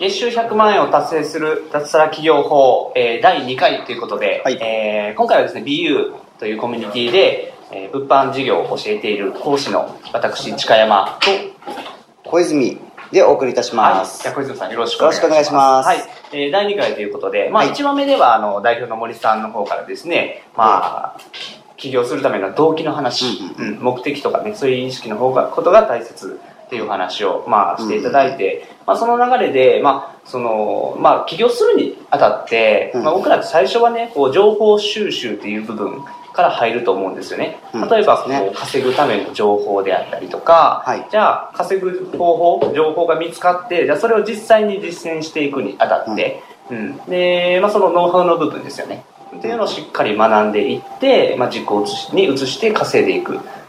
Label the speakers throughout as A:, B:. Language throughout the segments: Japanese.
A: 月収100万円を達成する脱サラ企業法、えー、第2回ということで、
B: はい。
A: えー今回はですね BU というコミュニティで、えー物販事業を教えている講師の私近山と
B: 小泉でお送りいたします。
A: はい、小泉さんよろしくお願いします。はい、えー第2回ということで、まあ、
B: はい。
A: 1話目では、あの、代表の森さんの方からですね、まあ、起業するための動機の話、
B: うん
A: うん目的とかね、そういう意識の方が、ことが大切っていう話を、まあ、していただいて、まあ、その流れで、まあ、その、まあ、起業するにあたって、
B: うん。
A: まあ、僕らって最初はね、こう、情報収集っていう部分から入ると思うんですよね。
B: うん。
A: 例えば、こ
B: そう
A: 稼ぐための情報であったりとか、
B: はい。
A: じゃあ稼ぐ方法情報が見つかってじゃあそれを実際に実践していくにあたって、うん。でまあ、そのノウハウの部分ですよね。っていうのをしっかり学んでいって、まあ、実行に移して稼いでいく、うん
B: うん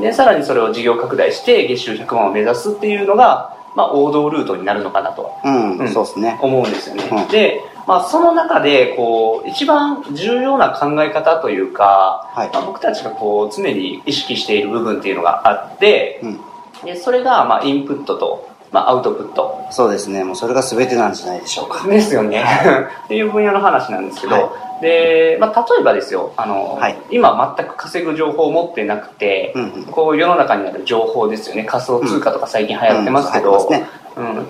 A: でさらにそれを事業拡大して月収100万を目指すっていうのが、まあ、王道ルートになるのかなとは。
B: うん、
A: うん。
B: そうですね。
A: 思うんですよね、
B: うん。
A: で、まあ、その中でこう一番重要な考え方というか、
B: はい
A: まあ、僕たちがこう常に意識している部分っていうのがあって、
B: うん、
A: でそれがまあインプットと、まあ、アウトプット。
B: そうですね。もうそれが全てなんじゃないでしょうか。
A: ですよね。っていう分野の話なんですけど、
B: は
A: で、まあ、例えばですよあの、
B: はい。
A: 今全く稼ぐ情報を持ってなくて、
B: うんうん。
A: こう世の中にある情報ですよね。仮想通貨とか最近流行ってますけど、
B: うん。うん
A: うん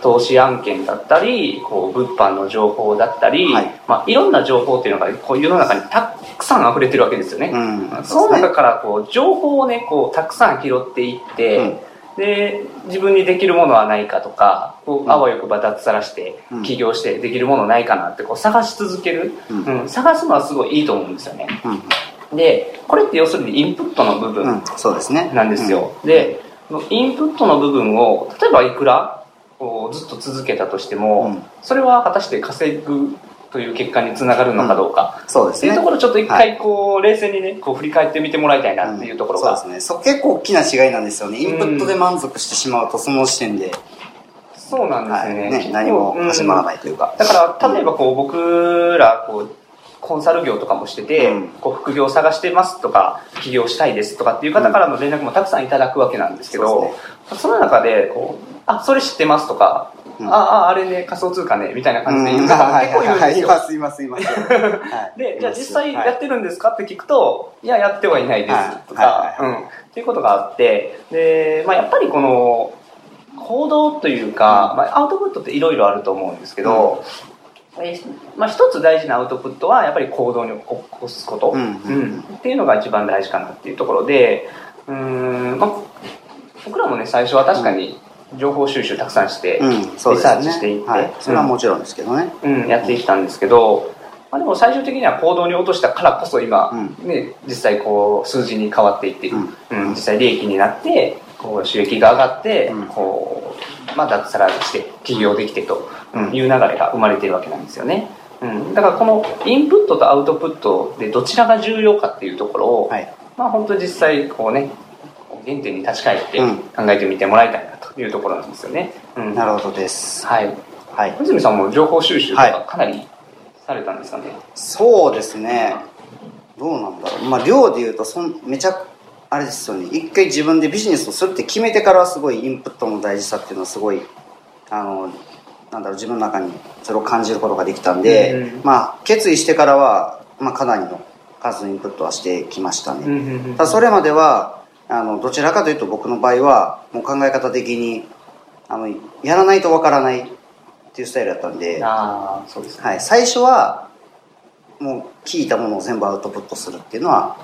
A: 投資案件だったりこう物販の情報だったり、
B: はい
A: い。まあ、いろんな情報っていうのがこう世の中にたくさん溢れてるわけですよね、
B: うん。
A: その中からこう情報をねこうたくさん拾っていって、
B: うん
A: で自分にできるものはないかとかこうあわよくば脱サラして
B: うん。
A: 起業してできるものないかなってこう探し続ける、
B: うん。
A: うん探すのはすごいいいと思うんですよね。
B: うん、
A: でこれって要するにインプットの部
B: うん
A: 分、
B: そうですね。
A: なんですよ、でインプットの部分を例えばいくらこうずっと続けたとしても、
B: うん。
A: それは果たして稼ぐという結果につながるのかどうか、
B: うん、そうですね。
A: っていうところをちょっと一回こう冷静にねこう振り返ってみてもらいたいなっていうところが、
B: そうですね。そう結構大きな違いなんですよね。インプットで満足してしまうと、その時点で、
A: そうなんです
B: はい。
A: ね、
B: 何も始まらないというか。
A: だから例えばこう僕らこうコンサル業とかもしてて、
B: うん。
A: こう副業探してますとか起業したいですとかっていう方からの連絡もたくさんいただくわけなんですけど、
B: そう
A: その中でこうあそれ知ってますとか、
B: うん。
A: あああれね仮想通貨ねみたいな感じで言う
B: うん
A: 方も結構いるんですよ、
B: います、います、います。はい。
A: でじゃあ実際
B: はい
A: やってるんですかって聞くと、い、ややってはいないですとか、っていうことがあってで、まあ、やっぱりこの行動というか、まあ、アウトプットっていろいろあると思うんですけど、えーまあ、一つ大事なアウトプットはやっぱり行動に起こすこと、
B: うんうん。
A: っていうのが一番大事かなっていうところで。うーん、まあ、僕らもね最初は確かに情報収集たくさんして、
B: うん、そう
A: リサ。ーチしていって、
B: はい。それはもちろんですけどね。
A: うん、やってきたんですけど、まあ、でも最終的には行動に落としたからこそ今、
B: うん。
A: ね、実際こう数字に変わっていって、
B: うん。
A: うん。実際利益になってこう収益が上がって、
B: うん。
A: こうまあ、脱サラして起業できてと。
B: うん
A: いう流れが生まれているわけなんですよね、うん、だからこのインプットとアウトプットでどちらが重要かっていうところを、
B: はい。
A: まあ、本当に実際こうね原点に立ち返って
B: うん
A: 考えてみてもらいたいなというところなんですよね、うん
B: なるほどです。
A: はい
B: はい。
A: 小泉さんも情報収集と
B: は
A: かかなりされたんですかね、
B: そうですね。どうなんだろう。まあ、量で言うと、そんめちゃ、あれですよね。一回自分でビジネスをするって決めてからはすごいインプットの大事さっていうのはすごい、あの、なんだろう、自分の中にそれを感じることができたんで、
A: うん。
B: まあ、決意してからは、まあ、かなりの数のインプットはしてきましたね。
A: うんうんうん
B: ただそれまではあのどちらかというと僕の場合はもう考え方的にあのやらないとわからないっていうスタイルだったんで、
A: ああそうですね、
B: はい、最初はもう聞いたものを全部アウトプットするっていうのは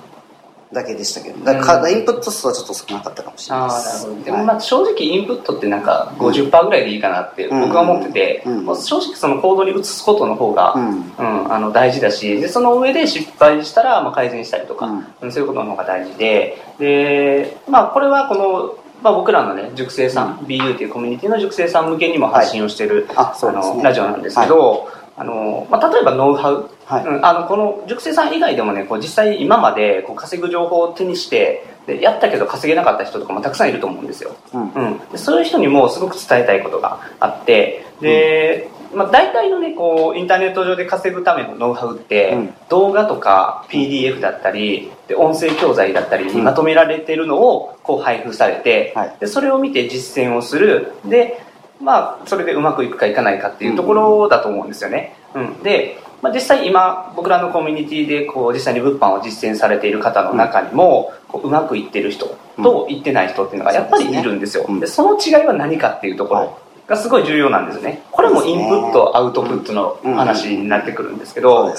B: だけでしたけどだから
A: うん。
B: インプット数はちょっと少なかったかもしれないです。
A: でも
B: はい。
A: まあ正直インプットってなんか50%ぐらいでいいかなって
B: うん。
A: 僕は思ってて、正直その行動に移すことの方が、
B: う
A: うんんあの大事だしでその上で失敗したらまあ改善したりとか、そういうことの方が大事でで、まあ、これはこのまあ、僕らのね塾生さん、BU っていうコミュニティの塾生さん向けにも発信をしてる、
B: はい。あ
A: のラジオなんですけど、あのまあ、例えばノウハウ、
B: はい。
A: うんあのこの塾生さん以外でもねこう実際今までこう稼ぐ情報を手にしてでやったけど稼げなかった人とかもたくさんいると思うんですよ、
B: うん。
A: うん、でそういう人にもすごく伝えたいことがあってで、まあ、大体のねこうインターネット上で稼ぐためのノウハウって、
B: うん。
A: 動画とか PDF だったりで音声教材だったりにまとめられてるのをこう配布されて、
B: はい。
A: でそれを見て実践をする。でまあそれでうまくいくかいかないかっていうところだと思うんですよね、うん、で、まあ、実際今僕らのコミュニティでこう実際に物販を実践されている方の中にも、こううまくいってる人といってない人っていうのがやっぱりいるんですよ、
B: うん。
A: でその違いは何かっていうとこ
B: はい。
A: ろがすごい重要なんですね。これもインプットアウトプットの話になってくるんですけど、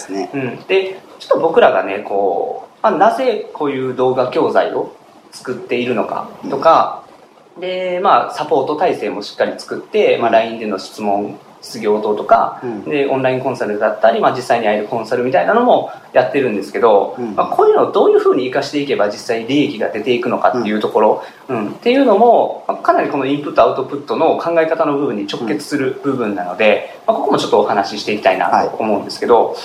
B: で
A: ちょっと僕らがねこう、まあ、なぜこういう動画教材を作っているのかとか、でまあサポート体制もしっかり作って、まあ、LINE での質問質疑応答とか、
B: うん。
A: でオンラインコンサルだったり、まあ、実際に会えるコンサルみたいなのもやってるんですけど、
B: うん。
A: まあ、こういうのをどういうふうに生かしていけば実際利益が出ていくのかっていうところ、うん。っていうのもまあかなりこのインプットアウトプットの考え方の部分に直結する部分なので、まあ、ここもちょっとお話ししていきたいなと思うんですけど、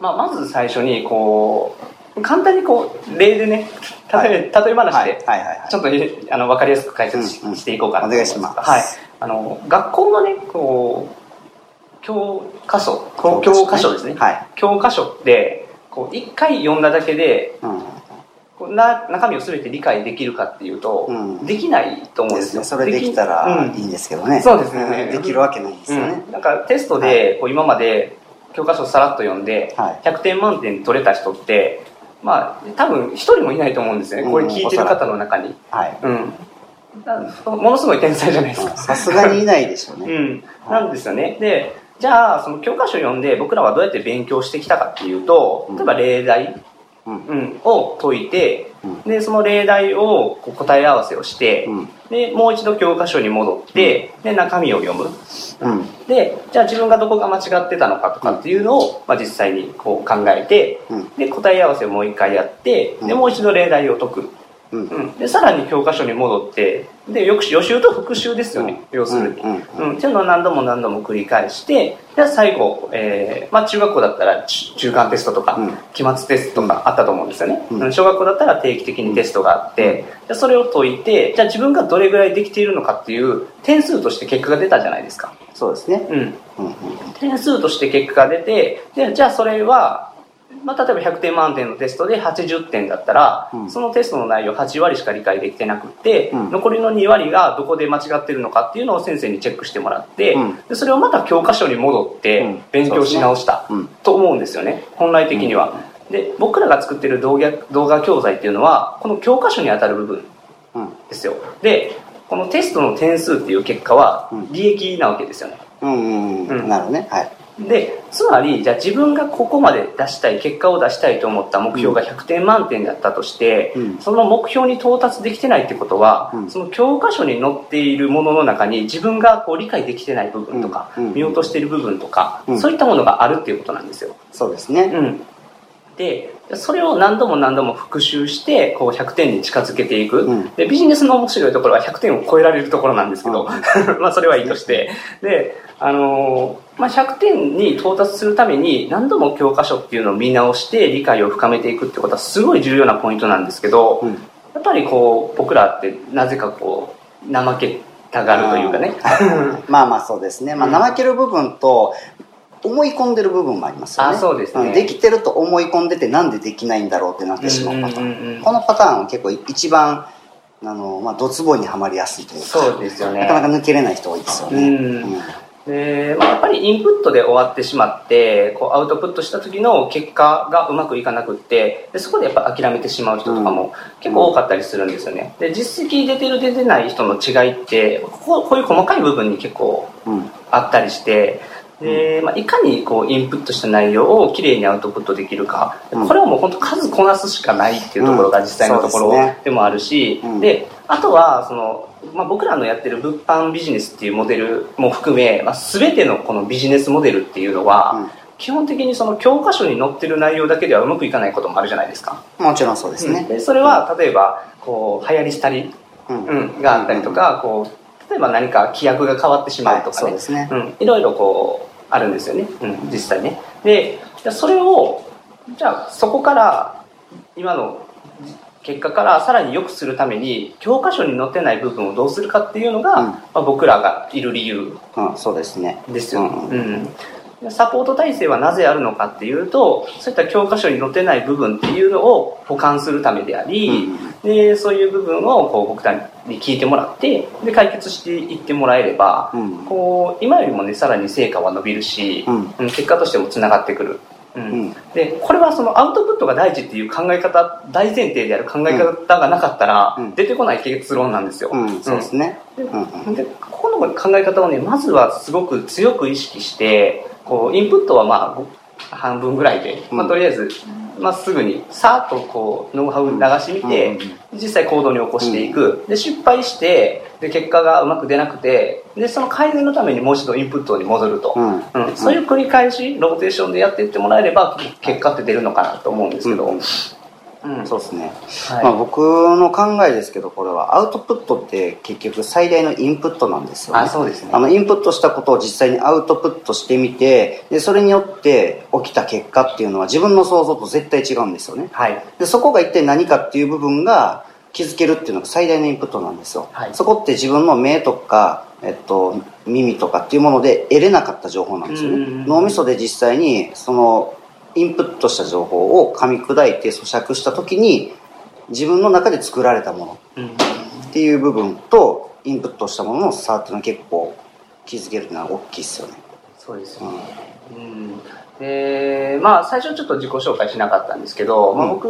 A: まあ、まず最初にこう簡単にこう例でね例え,、例え話
B: はい
A: でちょっとあの分かりやすく解説し,、ていこうかなと思
B: お願いします。
A: はい、あの学校のねこう教科書教
B: 教科書
A: ですね、
B: はい。
A: 教科書ってこう一回読んだだけでな中身を全て理解できるかっていうと、
B: うん。
A: できないと思うん
B: で
A: ですすよ
B: ね。それできたら
A: うん。
B: いいんですけどね。
A: そうですね。
B: ん。できるわけないんですよね。
A: うん、なんかテストでこう今まで教科書さらっと読んで
B: はい。
A: 100点満点取れた人ってまあ多分一人もいないと思うんですよね、
B: うん
A: これ聞いてる方の中に。
B: はい。
A: うん。ものすごい天才じゃないですか。
B: さすがにいないでしょうね。
A: うん、なんですよね。でじゃあその教科書読んで僕らはどうやって勉強してきたかっていうと例えば例題、
B: うん。
A: うん、を解いて、
B: うん
A: でその例題を答え合わせをして、
B: うん。
A: でもう一度教科書に戻って、で中身を読む。
B: うん。
A: でじゃあ自分がどこが間違ってたのかとかっていうのを、まあ、実際にこう考えて、
B: うん。
A: で答え合わせをもう一回やってで
B: うん。
A: もう一度例題を解く、
B: うん。
A: うん、でさらに教科書に戻ってでよく予習と復習ですよね、要するに、
B: うん
A: うんっていうのを何度も何度も繰り返してで最後、えーまあ、中学校だったら中中間テストとか、
B: うん。
A: 期末テストとかあったと思うんですよね、小学校だったら定期的にテストがあって、でそれを解いてじゃあ自分がどれぐらいできているのかっていう点数として結果が出たじゃないですか、
B: そうですね。
A: うん、
B: うんうん。
A: 点数として結果が出てでじゃあそれは、まあ、例えば100点満点のテストで80点だったら、
B: うん。
A: そのテストの内容8割しか理解できてなくって、
B: うん。
A: 残りの2割がどこで間違ってるのかっていうのを先生にチェックしてもらって、
B: うん。
A: でそれをまた教科書に戻っ
B: う
A: て
B: ん。
A: 勉強し直した、
B: うん。
A: と思うんですよね本来的には、で僕らが作ってる動画動画教材っていうのはこの教科書に当たる部分
B: うん。
A: ですよ。でこのテストの点数っていう結果は
B: うん。
A: 利益なわけですよね、
B: うんうん。
A: うん。
B: なるほどね。はい
A: でつまりじゃあ自分がここまで出したい結果を出したいと思った目標が100点満点だったとして、
B: うん。
A: その目標に到達できてないってことは、
B: うん。
A: その教科書に載っているものの中に自分がこう理解できてない部分とか、
B: うん。うん。
A: 見落としている部分とか、
B: うん。
A: そういったものがあるっていうことなんですよ、
B: そうですね。
A: うん、でそれを何度も何度も復習してこう100点に近づけていく、
B: うん。
A: でビジネスの面白いところは100点を超えられるところなんですけど、
B: う
A: まあそれはいいとして。で、あのーまあ、100点に到達するために何度も教科書っていうのを見直して理解を深めていくってことはすごい重要なポイントなんですけど、
B: うん。
A: やっぱりこう僕らってなぜかこう怠けたがるというかね。
B: まあまあそうですね、まあ、怠ける部分と思い込んでる部分もありますよね。
A: あそうですね。
B: ん。できてると思い込んでてなんでできないんだろうってなってしまうパターン,、
A: うんうんうんうん。
B: このパターンは結構一番あの、まあ、ドツボにはまりやすいというか
A: そうですよね。
B: なかなか抜けれない人多いですよね、
A: うん。で、まあ、やっぱりインプットで終わってしまってこうアウトプットした時の結果がうまくいかなくってでそこでやっぱ諦めてしまう人とかも結構多かったりするんですよね。で実績出てる出てない人の違いってこここういう細かい部分に結構
B: うん。
A: あったりしてで、まあ、いかにこうインプットした内容をきれいにアウトプットできるか、
B: うん。
A: これはもう本当数こなすしかないっていうところが実際のところ
B: で
A: もあるし、
B: うん。
A: であとはその、まあ、僕らのやってる物販ビジネスっていうモデルも含め、まあ、全てのこのビジネスモデルっていうのは、
B: うん。
A: 基本的にその教科書に載ってる内容だけではうまくいかないこともあるじゃないですか。
B: もちろんそうですね、
A: でそれは例えばこう流行り廃り
B: うん。
A: うん。があったりとか、こう例えば何か規約が変わってしまうと
B: はい
A: かね,、
B: そうですね。
A: うん、いろいろこうあるんですよね、うん、実際ね。でそれをじゃあそこから今の結果からさらに良くするために教科書に載ってない部分をどうするかっていうのが、
B: うん。
A: まあ、僕らがいる理由
B: うん、そうですね。
A: ですよ、
B: うん
A: うん。サポート体制はなぜあるのかっていうとそういった教科書に載ってない部分っていうのを補完するためであり、でそういう部分をこう僕らに聞いてもらってで解決していってもらえれば、
B: うん。
A: こう今よりもねさらに成果は伸びるし、
B: うん。
A: うん結果としてもつながってくる、うん。
B: うん。
A: でこれはそのアウトプットが大事っていう考え方大前提である考え方がなかったら、
B: うん。
A: 出てこない結論なんですよ、
B: うん。そうですね。
A: でここの考え方をねまずはすごく強く意識してこうインプットはまあご半分ぐらいで、まあ、
B: うん。
A: とりあえず、まあ、すぐにさーっとこうノウハウ流してみて、実際行動に起こしていく、で失敗してで結果がうまく出なくてでその改善のためにもう一度インプットに戻ると、
B: うん。
A: うん。そういう繰り返しローテーションでやっていってもらえれば結果って出るのかなと思うんですけど、
B: そうですね、
A: はい。
B: まあ、僕の考えですけどこれは。アウトプットって結局最大のインプットなんですよね。
A: あそうですね。
B: あのインプットしたことを実際にアウトプットしてみてでそれによって起きた結果っていうのは自分の想像と絶対違うんですよね。
A: はい。
B: でそこが一体何かっていう部分が気づけるっていうのが最大のインプットなんですよ、
A: はい。
B: そこって自分の目とか、えっと、耳とかっていうもので得れなかった情報なんですよね、脳みそで実際にそのインプットした情報を噛み砕いて咀嚼した時に自分の中で作られたもの。
A: うん。
B: っていう部分とインプットしたものの差っていうのは結構気づけるのは大きいですよね。
A: そうですよね。うん。でまあ、最初ちょっと自己紹介しなかったんですけど、まあ、
B: うん。
A: 僕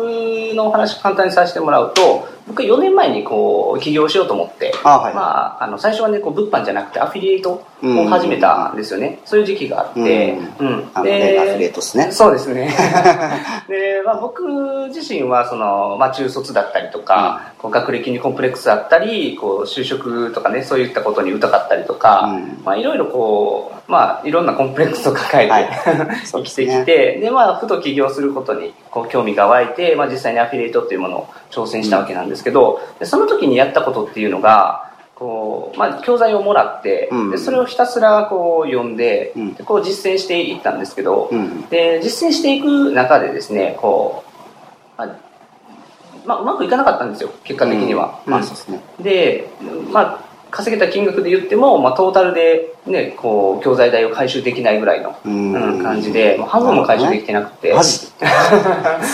A: のお話簡単にさせてもらうと僕4年前にこう起業しようと思って
B: あはい
A: まあ、あの最初はねこう物販じゃなくてアフィリエイトを始めたんですよね、そういう時期があって、うん。
B: あのねアフィリエイトですね。
A: そうですね。で、まあ、僕自身はその、まあ、中卒だったりとか、こう学歴にコンプレックスあったりこう就職とかねそういったことに疑ったりとか、
B: うん。
A: まあ、いろいろこう、まあ、いろんなコンプレックスを抱えて、
B: はい
A: 生きてきてで、まあ、ふと起業することにこう興味が湧いて、まあ、実際にアフィリエイトっていうものを挑戦したわけなんですけど、でその時にやったことっていうのがこう、まあ、教材をもらって、
B: うん。
A: でそれをひたすらこう読んで,、
B: うん。
A: でこう実践していったんですけど、
B: うん。
A: で実践していく中でですねこう、まあまあ、うまくいかなかったんですよ結果的には、
B: うん。まあそうですね。
A: で、まあ、稼げた金額で言っても、まあ、トータルで、ね、こう教材代を回収できないぐらいの、
B: うん。
A: うん感じで、もう半分も回収できてなくて、
B: マジつ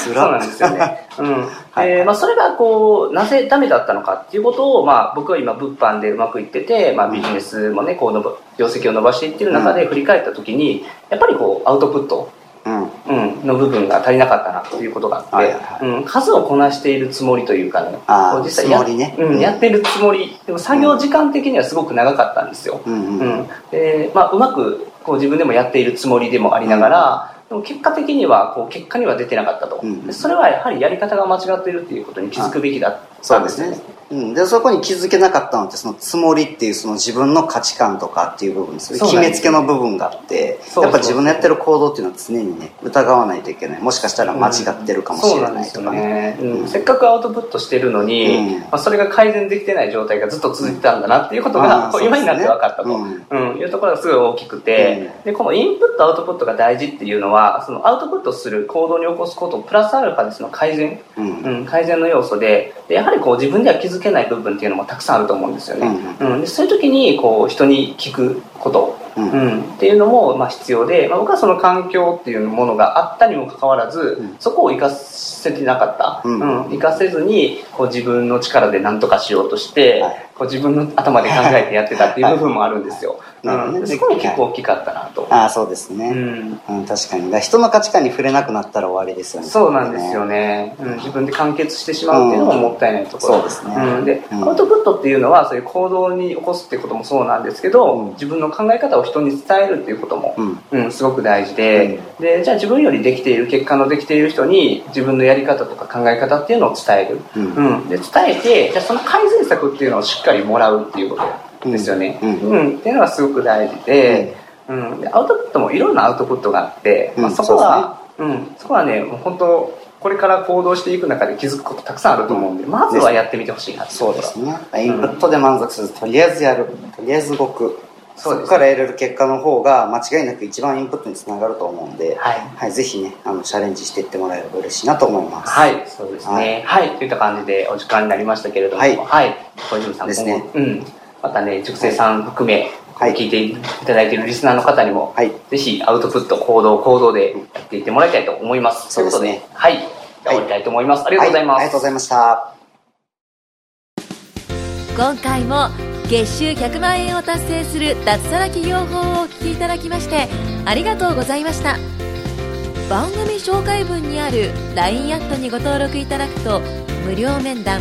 A: そうなんですよね。うん。
B: はい
A: でまあ、それがこうなぜダメだったのかっていうことを、まあ、僕は今物販でうまくいってて、まあ、ビジネスもねこう伸ば業績を伸ばしていってる中で振り返った時にやっぱりこうアウトプット
B: うん。
A: うん、の部分が足りなかったなということがあって、
B: はいはい
A: 数をこなしているつもりというかね。実際や
B: ね。
A: うん
B: うん。
A: やってるつもり。でも作業時間的にはすごく長かったんですよ、
B: うん。
A: でまあ、うまくこう自分でもやっているつもりでもありながら、でも結果的にはこう結果には出てなかったと、
B: うん
A: でそれはやはりやり方が間違っているっていうことに気づくべきだったんですよね。
B: うん、でそこに気づけなかったのってそのつもりっていうその自分の価値観とかっていう部分です決めつけの部分があって
A: そうそう。
B: やっぱ自分のやってる行動っていうのは常にね疑わないといけない。もしかしたら間違ってるかもしれ
A: そうなんですよ
B: ないとかね
A: せっかくアウトプットしてるのに、
B: うん。
A: まあ、それが改善できてない状態がずっと続いてたんだなっていうこと
B: あ
A: が、う今になって分かったと、
B: そう
A: うん。
B: ですね
A: いうところがすごい大きくて、でこのインプットアウトプットが大事っていうのはそのアウトプットする行動に起こすことプラスアルファでその改善、
B: うん。
A: うん、改善の要素ででやはりこう自分では気づけない部分っていうのもたくさんあると思うんですよね、うん。でそういう時にこう人に聞くこと、
B: うん。
A: うん。っていうのもまあ必要で、まあ、僕はその環境っていうものがあったにもかかわらず、
B: うん。
A: そこを生かせてなかった、
B: うん。
A: うん。生かせずにこう自分の力で何とかしようとして、
B: はい。
A: こう自分の頭で考えてやってたっていう部分もあるんですよ、うん、でそこも結構大きかったなと、
B: ああそうです
A: う
B: ね、
A: ん、
B: うん確かに。人の価値観に触れなくなったら終わりですよね。
A: そうなんですよね、うん、自分で完結してしまうっていうのももったいないところ、
B: そうですね。
A: ん、で、
B: うん。
A: アウトプットっていうのはそういう行動に起こすってこともそうなんですけど、
B: うん。
A: 自分の考え方を人に伝えるっていうことも、
B: うん。
A: うん、すごく大事で,、でじゃあ自分よりできている結果のできている人に自分のやり方とか考え方っていうのを伝える、
B: うん。
A: うん、で伝えてじゃあその改善策っていうのをしっかりもらうっていうことですよね、
B: うん。
A: うん。っていうのがすごく大事で,、うん。でアウトプットもいろんなアウトプットがあって、まあ、
B: うん
A: そこはう、ん、そこはねもう本当これから行動していく中で気づくことたくさんあると思うんで、まずはやってみてほしいな
B: そうですね。インプットで満足せずとりあえずやる。とりあえず動く
A: そ
B: こから得れる結果の方が間違いなく一番インプットにつながると思うんで、
A: はい。
B: ぜひねあのチャレンジしていってもらえれば嬉しいなと思います。
A: はい、そうですね。はい、といった感じでお時間になりましたけれども、
B: はい。
A: はい、小泉さん、
B: ですね。
A: うん、またね、熟成さん含め、
B: はい。
A: 聞いていただいているリスナーの方にも、
B: はい。
A: ぜひアウトプット、行動、行動でやっていってもらいたいと思います。
B: そうですね。
A: はい、じゃあ終わりたいと思います。ありがとうございます。
B: はありがとうございました。
C: 今回も月収100万円を達成する脱サラ企業法をお聞きいただきましてありがとうございました。番組紹介文にある LINE アットにご登録いただくと無料面談